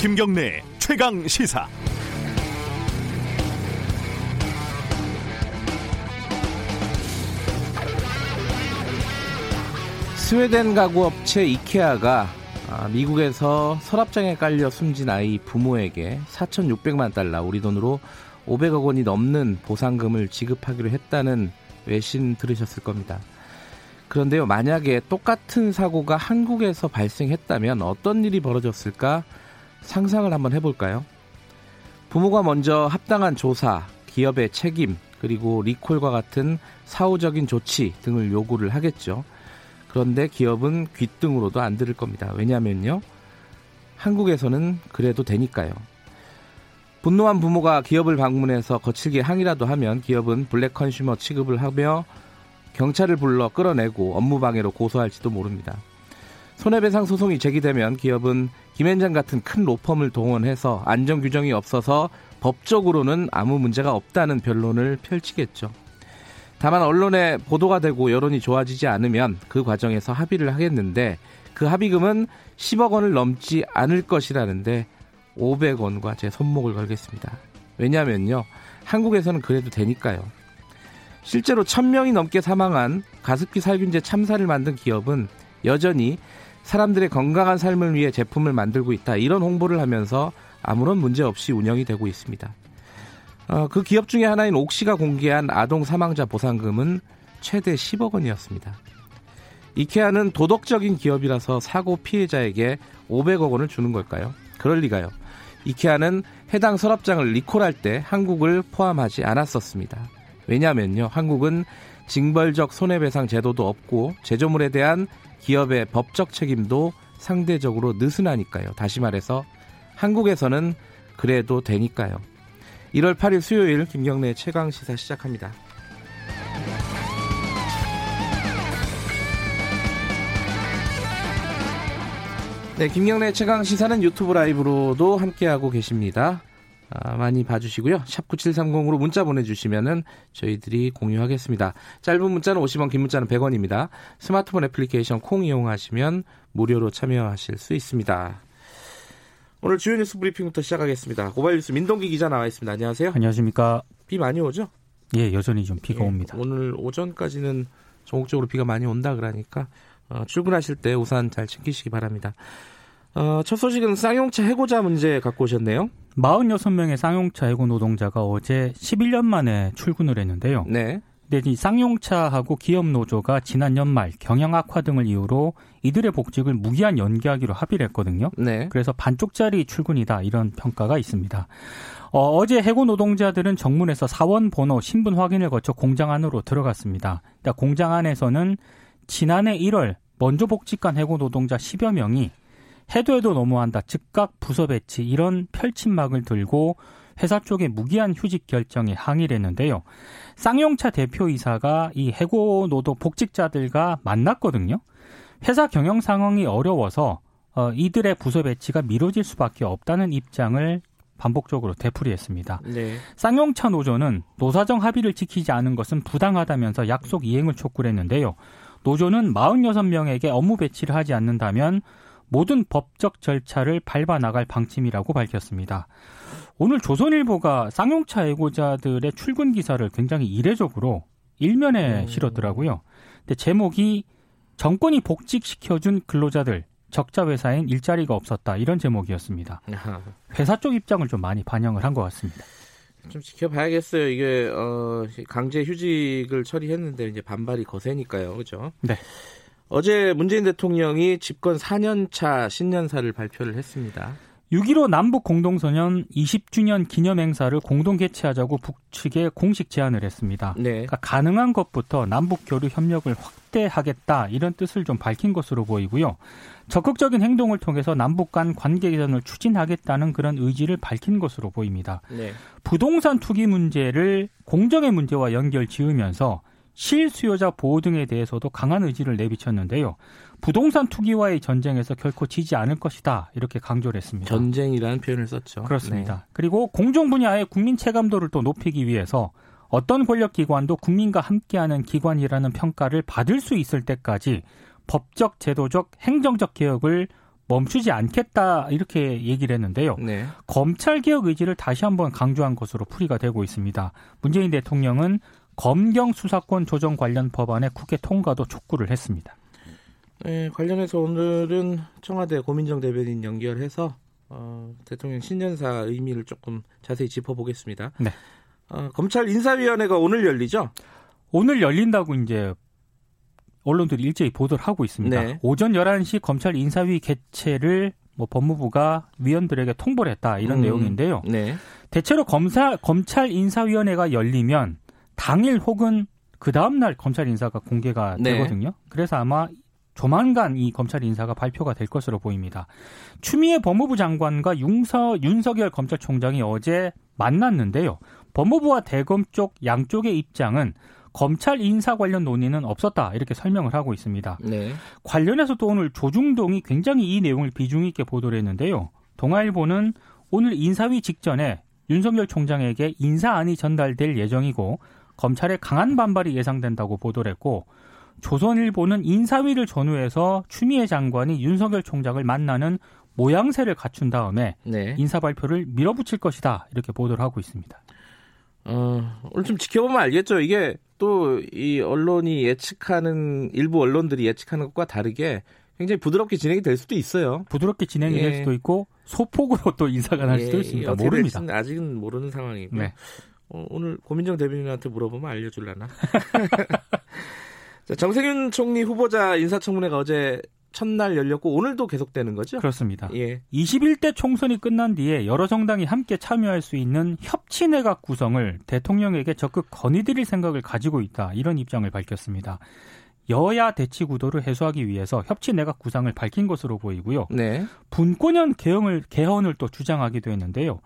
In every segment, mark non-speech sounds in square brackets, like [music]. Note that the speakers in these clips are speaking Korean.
김경래 최강 시사. 스웨덴 가구 업체 이케아가 아, 미국에서 서랍장에 깔려 숨진 아이 부모에게 4,600만 달러, 우리 돈으로 500억 원이 넘는 보상금을 지급하기로 했다는 외신 들으셨을 겁니다. 그런데요, 만약에 똑같은 사고가 한국에서 발생했다면 어떤 일이 벌어졌을까 상상을 한번 해볼까요? 부모가 먼저 합당한 조사, 기업의 책임, 그리고 리콜과 같은 사후적인 조치 등을 요구를 하겠죠. 그런데 기업은 귓등으로도 안 들을 겁니다. 왜냐면요. 한국에서는 그래도 되니까요. 분노한 부모가 기업을 방문해서 거칠게 항의라도 하면 기업은 black consumer 취급을 하며 경찰을 불러 끌어내고 업무방해로 고소할지도 모릅니다. 손해배상 소송이 제기되면 기업은 김현장 같은 큰 로펌을 동원해서 안전 규정이 없어서 법적으로는 아무 문제가 없다는 변론을 펼치겠죠. 다만 언론에 보도가 되고 여론이 좋아지지 않으면 그 과정에서 합의를 하겠는데 그 합의금은 10억 원을 넘지 않을 것이라는데 500원과 제 손목을 걸겠습니다. 왜냐면요. 한국에서는 그래도 되니까요. 실제로 1000명이 넘게 사망한 가습기 살균제 참사를 만든 기업은 여전히 사람들의 건강한 삶을 위해 제품을 만들고 있다. 이런 홍보를 하면서 아무런 문제 없이 운영이 되고 있습니다. 어, 그 기업 중에 하나인 옥시가 공개한 아동 사망자 보상금은 최대 10억 원이었습니다. 이케아는 도덕적인 기업이라서 사고 피해자에게 500억 원을 주는 걸까요? 그럴 리가요. 이케아는 해당 서랍장을 리콜할 때 한국을 포함하지 않았었습니다. 왜냐하면요, 한국은 징벌적 손해배상 제도도 없고 제조물에 대한 기업의 법적 책임도 상대적으로 느슨하니까요. 다시 말해서 한국에서는 그래도 되니까요. 1월 8일 수요일 김경래 최강 시사 시작합니다. 네, 김경래 최강 시사는 유튜브 라이브로도 함께하고 계십니다. 아, 많이 봐주시고요. 샵 9730으로 문자 보내주시면은 저희들이 공유하겠습니다. 짧은 문자는 50원, 긴 문자는 100원입니다. 스마트폰 애플리케이션 콩 이용하시면 무료로 참여하실 수 있습니다. 오늘 주요 뉴스 브리핑부터 시작하겠습니다. 고발 뉴스 민동기 기자 나와 있습니다. 안녕하세요. 안녕하십니까. 비 많이 오죠? 예, 여전히 좀 비가 예, 옵니다. 오늘 오전까지는 전국적으로 비가 많이 온다 그러니까 어, 출근하실 때 우산 잘 챙기시기 바랍니다. 어, 첫 소식은 쌍용차 해고자 문제 갖고 오셨네요. 46명의 쌍용차 해고 노동자가 어제 11년 만에 출근을 했는데요. 네. 근데 이 쌍용차하고 기업 노조가 지난 연말 경영 악화 등을 이유로 이들의 복직을 무기한 연기하기로 합의를 했거든요. 네. 그래서 반쪽짜리 출근이다 이런 평가가 있습니다. 어, 제 해고 노동자들은 정문에서 사원 번호 신분 확인을 거쳐 공장 안으로 들어갔습니다. 그러니까 공장 안에서는 지난해 1월 먼저 복직한 해고 노동자 10여 명이 해도 해도 너무한다. 즉각 부서 배치 이런 펼침막을 들고 회사 쪽에 무기한 휴직 결정에 항의를 했는데요. 쌍용차 대표이사가 이 해고 노동 복직자들과 만났거든요. 회사 경영 상황이 어려워서 어, 이들의 부서 배치가 미뤄질 수밖에 없다는 입장을 반복적으로 되풀이했습니다. 네. 쌍용차 노조는 노사정 합의를 지키지 않은 것은 부당하다면서 약속 이행을 촉구를 했는데요. 노조는 46명에게 업무 배치를 하지 않는다면 모든 법적 절차를 밟아 나갈 방침이라고 밝혔습니다. 오늘 조선일보가 쌍용차 애고자들의 출근 기사를 굉장히 이례적으로 일면에 음. 실었더라고요. 근데 제목이 정권이 복직시켜준 근로자들 적자 회사엔 일자리가 없었다 이런 제목이었습니다. [laughs] 회사 쪽 입장을 좀 많이 반영을 한 것 같습니다. 좀 지켜봐야겠어요. 이게 어, 강제 휴직을 처리했는데 이제 반발이 거세니까요, 그렇죠? 네. 어제 문재인 대통령이 집권 4년차 신년사를 발표를 했습니다. 6.15 남북 공동선언 20주년 기념 행사를 공동 개최하자고 북측에 공식 제안을 했습니다. 네. 그러니까 가능한 것부터 남북 교류 협력을 확대하겠다 이런 뜻을 좀 밝힌 것으로 보이고요. 적극적인 행동을 통해서 남북 간 관계 개선을 추진하겠다는 그런 의지를 밝힌 것으로 보입니다. 네. 부동산 투기 문제를 공정의 문제와 연결 지으면서 실수요자 보호 등에 대해서도 강한 의지를 내비쳤는데요. 부동산 투기와의 전쟁에서 결코 지지 않을 것이다 이렇게 강조를 했습니다. 전쟁이라는 표현을 썼죠. 그렇습니다. 네. 그리고 공정 분야의 국민 체감도를 또 높이기 위해서 어떤 권력 기관도 국민과 함께하는 기관이라는 평가를 받을 수 있을 때까지 법적, 제도적, 행정적 개혁을 멈추지 않겠다 이렇게 얘기를 했는데요. 네. 검찰 개혁 의지를 다시 한번 강조한 것으로 풀이가 되고 있습니다. 문재인 대통령은 검경 수사권 조정 관련 법안의 국회 통과도 촉구를 했습니다. 네, 관련해서 오늘은 청와대 고민정 대변인 연결해서 어, 대통령 신년사 의미를 조금 자세히 짚어보겠습니다. 네. 어, 검찰 인사위원회가 오늘 열리죠? 오늘 열린다고 이제 언론들이 일제히 보도를 하고 있습니다. 네. 오전 11시 검찰 인사위 개최를 뭐 법무부가 위원들에게 통보를 했다 이런 음, 내용인데요. 네. 대체로 검사 검찰 인사위원회가 열리면 당일 혹은 그 다음 날 검찰 인사가 공개가 네. 되거든요. 그래서 아마 조만간 이 검찰 인사가 발표가 될 것으로 보입니다. 추미애 법무부 장관과 윤서, 윤석열 검찰총장이 어제 만났는데요. 법무부와 대검 쪽 양쪽의 입장은 검찰 인사 관련 논의는 없었다 이렇게 설명을 하고 있습니다. 네. 관련해서 또 오늘 조중동이 굉장히 이 내용을 비중 있게 보도를 했는데요. 동아일보는 오늘 인사위 직전에 윤석열 총장에게 인사안이 전달될 예정이고 검찰의 강한 반발이 예상된다고 보도를 했고 조선일보는 인사위를 전후해서 추미애 장관이 윤석열 총장을 만나는 모양새를 갖춘 다음에 네. 인사 발표를 밀어붙일 것이다 이렇게 보도를 하고 있습니다. 어, 오늘 좀 지켜보면 알겠죠. 이게 또 이 언론이 예측하는 일부 언론들이 예측하는 것과 다르게 굉장히 부드럽게 진행이 될 수도 있어요. 부드럽게 진행이 예. 될 수도 있고 소폭으로 또 인사가 날 수도 예, 있습니다. 어떻게 모릅니다. 아직은 모르는 상황이고 네. 어, 오늘 고민정 대변인한테 물어보면 알려줄라나. [laughs] 자, 정세균 총리 후보자 인사청문회가 어제 첫날 열렸고 오늘도 계속되는 거죠? 그렇습니다. 예. 21대 총선이 끝난 뒤에 여러 정당이 함께 참여할 수 있는 협치 내각 구성을 대통령에게 적극 건의드릴 생각을 가지고 있다. 이런 입장을 밝혔습니다. 여야 대치 구도를 해소하기 위해서 협치 내각 구상을 밝힌 것으로 보이고요. 네. 분권형 개헌을, 개헌을 또 주장하기도 했는데요.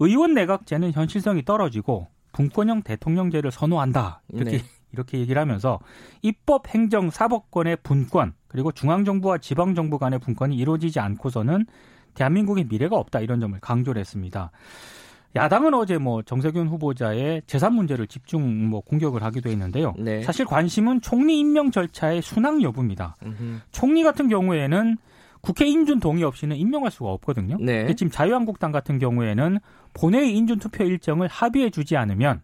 의원 내각제는 현실성이 떨어지고 분권형 대통령제를 선호한다. 이렇게 네. [laughs] 이렇게 얘기를 하면서 입법, 행정, 사법권의 분권 그리고 중앙정부와 지방정부 간의 분권이 이루어지지 않고서는 대한민국의 미래가 없다 이런 점을 강조를 했습니다. 야당은 어제 뭐 정세균 후보자의 재산 문제를 집중 뭐 공격을 하기도 했는데요. 네. 사실 관심은 총리 임명 절차의 순항 여부입니다. 음흠. 총리 같은 경우에는 국회 인준 동의 없이는 임명할 수가 없거든요. 네. 지금 자유한국당 같은 경우에는 본회의 인준 투표 일정을 합의해 주지 않으면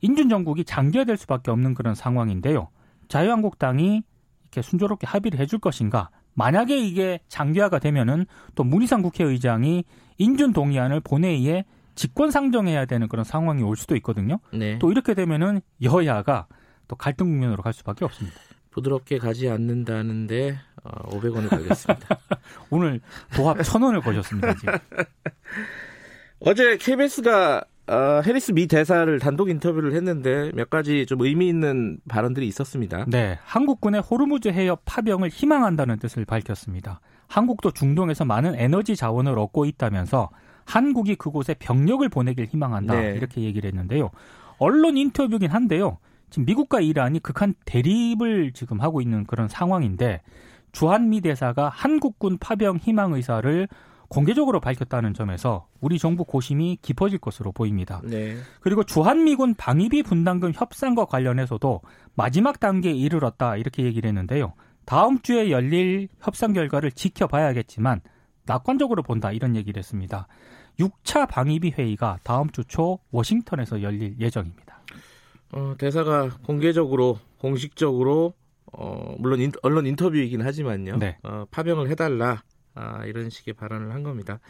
인준 정국이 장기화될 수밖에 없는 그런 상황인데요. 자유한국당이 이렇게 순조롭게 합의를 해줄 것인가? 만약에 이게 장기화가 되면은 또 문희상 국회의장이 인준 동의안을 본회의에 직권 상정해야 되는 그런 상황이 올 수도 있거든요. 네. 또 이렇게 되면은 여야가 또 갈등 국면으로 갈 수밖에 없습니다. 부드럽게 가지 않는다는데 어, 500원을 걸렸습니다. [laughs] 오늘 도합 천 원을 거셨습니다 지금. [laughs] 어제 KBS가 어, 해리스 미 대사를 단독 인터뷰를 했는데 몇 가지 좀 의미 있는 발언들이 있었습니다. 네, 한국군의 호르무즈 해협 파병을 희망한다는 뜻을 밝혔습니다. 한국도 중동에서 많은 에너지 자원을 얻고 있다면서 한국이 그곳에 병력을 보내길 희망한다 네. 이렇게 얘기를 했는데요. 언론 인터뷰긴 한데요. 지금 미국과 이란이 극한 대립을 지금 하고 있는 그런 상황인데 주한미 대사가 한국군 파병 희망 의사를 공개적으로 밝혔다는 점에서 우리 정부 고심이 깊어질 것으로 보입니다. 네. 그리고 주한미군 방위비 분담금 협상과 관련해서도 마지막 단계에 이르렀다 이렇게 얘기를 했는데요. 다음 주에 열릴 협상 결과를 지켜봐야겠지만 낙관적으로 본다 이런 얘기를 했습니다. 6차 방위비 회의가 다음 주 초 워싱턴에서 열릴 예정입니다. 어, 대사가 공개적으로 공식적으로 어, 물론 인, 언론 인터뷰이긴 하지만요. 네. 어, 파병을 해달라 아, 이런 식의 발언을 한 겁니다.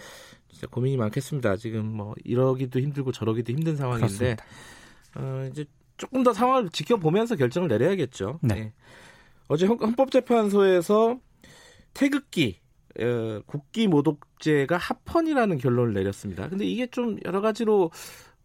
진짜 고민이 많겠습니다. 지금 뭐 이러기도 힘들고 저러기도 힘든 상황인데 그렇습니다. 어, 이제 조금 더 상황을 지켜보면서 결정을 내려야겠죠. 네. 예. 어제 헌- 헌법재판소에서 태극기 어, 국기 모독죄가 합헌이라는 결론을 내렸습니다. 근데 이게 좀 여러 가지로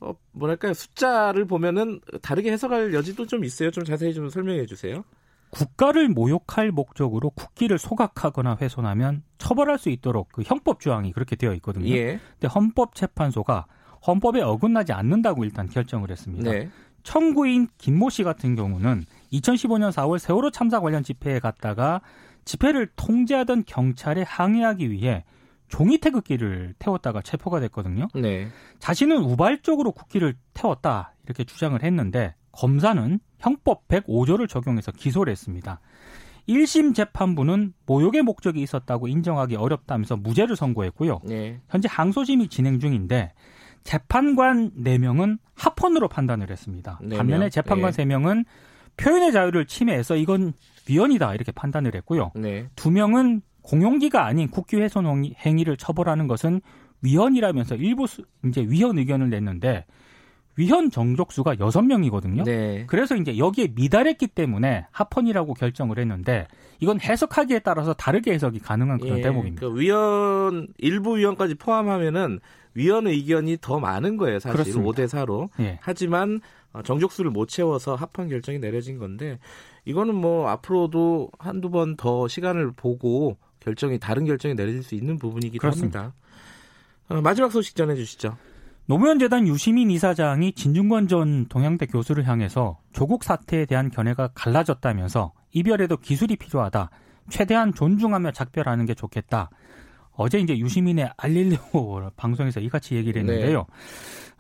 어, 뭐랄까요 숫자를 보면은 다르게 해석할 여지도 좀 있어요. 좀 자세히 좀 설명해 주세요. 국가를 모욕할 목적으로 국기를 소각하거나 훼손하면 처벌할 수 있도록 그 형법 조항이 그렇게 되어 있거든요. 예. 근데 헌법재판소가 헌법에 어긋나지 않는다고 일단 결정을 했습니다. 네. 청구인 김모 씨 같은 경우는 2015년 4월 세월호 참사 관련 집회에 갔다가 집회를 통제하던 경찰에 항의하기 위해 종이 태극기를 태웠다가 체포가 됐거든요. 네. 자신은 우발적으로 국기를 태웠다 이렇게 주장을 했는데 검사는 형법 105조를 적용해서 기소를 했습니다. 1심 재판부는 모욕의 목적이 있었다고 인정하기 어렵다면서 무죄를 선고했고요. 네. 현재 항소심이 진행 중인데 재판관 4명은 합헌으로 판단을 했습니다. 4명. 반면에 재판관 네. 3명은 표현의 자유를 침해해서 이건 위헌이다 이렇게 판단을 했고요. 네. 2명은 공용기가 아닌 국기 훼손 행위를 처벌하는 것은 위헌이라면서 일부 이제 위헌 의견을 냈는데 위헌 정족수가 6명이거든요. 네. 그래서 이제 여기에 미달했기 때문에 합헌이라고 결정을 했는데 이건 해석하기에 따라서 다르게 해석이 가능한 그런 예, 대목입니다. 그 위헌 일부 위헌까지 포함하면은 위헌 의견이 더 많은 거예요, 사실 그렇습니다. 5대 4로. 예. 하지만 어, 정족수를 못 채워서 합헌 결정이 내려진 건데 이거는 뭐 앞으로도 한두 번 더 시간을 보고 결정이 다른 결정이 내려질 수 있는 부분이기도 그렇습니다. 합니다. 어, 마지막 소식 전해 주시죠. 노무현 재단 유시민 이사장이 진중권 전 동양대 교수를 향해서 조국 사태에 대한 견해가 갈라졌다면서 이별에도 기술이 필요하다. 최대한 존중하며 작별하는 게 좋겠다. 어제 이제 유시민의 알릴레오 [laughs] 방송에서 이같이 얘기를 했는데요.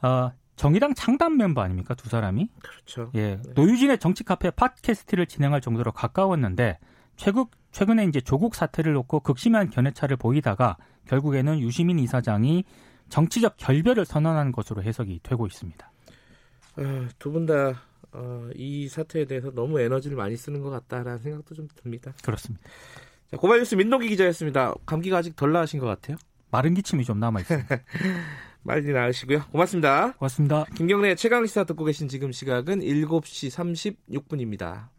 네. 어, 정의당 창단 멤버 아닙니까 두 사람이? 그렇죠. 예, 네. 노유진의 정치 카페 팟캐스트를 진행할 정도로 가까웠는데 최근 최근에 이제 조국 사태를 놓고 극심한 견해차를 보이다가 결국에는 유시민 이사장이 정치적 결별을 선언한 것으로 해석이 되고 있습니다. 아, 두분 다이 어, 사태에 대해서 너무 에너지를 많이 쓰는 것 같다라는 생각도 좀 듭니다. 그렇습니다. 자, 고발뉴스 민동기 기자였습니다. 감기가 아직 덜 나으신 것 같아요? 마른 기침이 좀 남아 있습니다. [laughs] 빨리 나으시고요. 고맙습니다. 고맙습니다. 김경래 최강 시사 듣고 계신 지금 시각은 7시 36분입니다.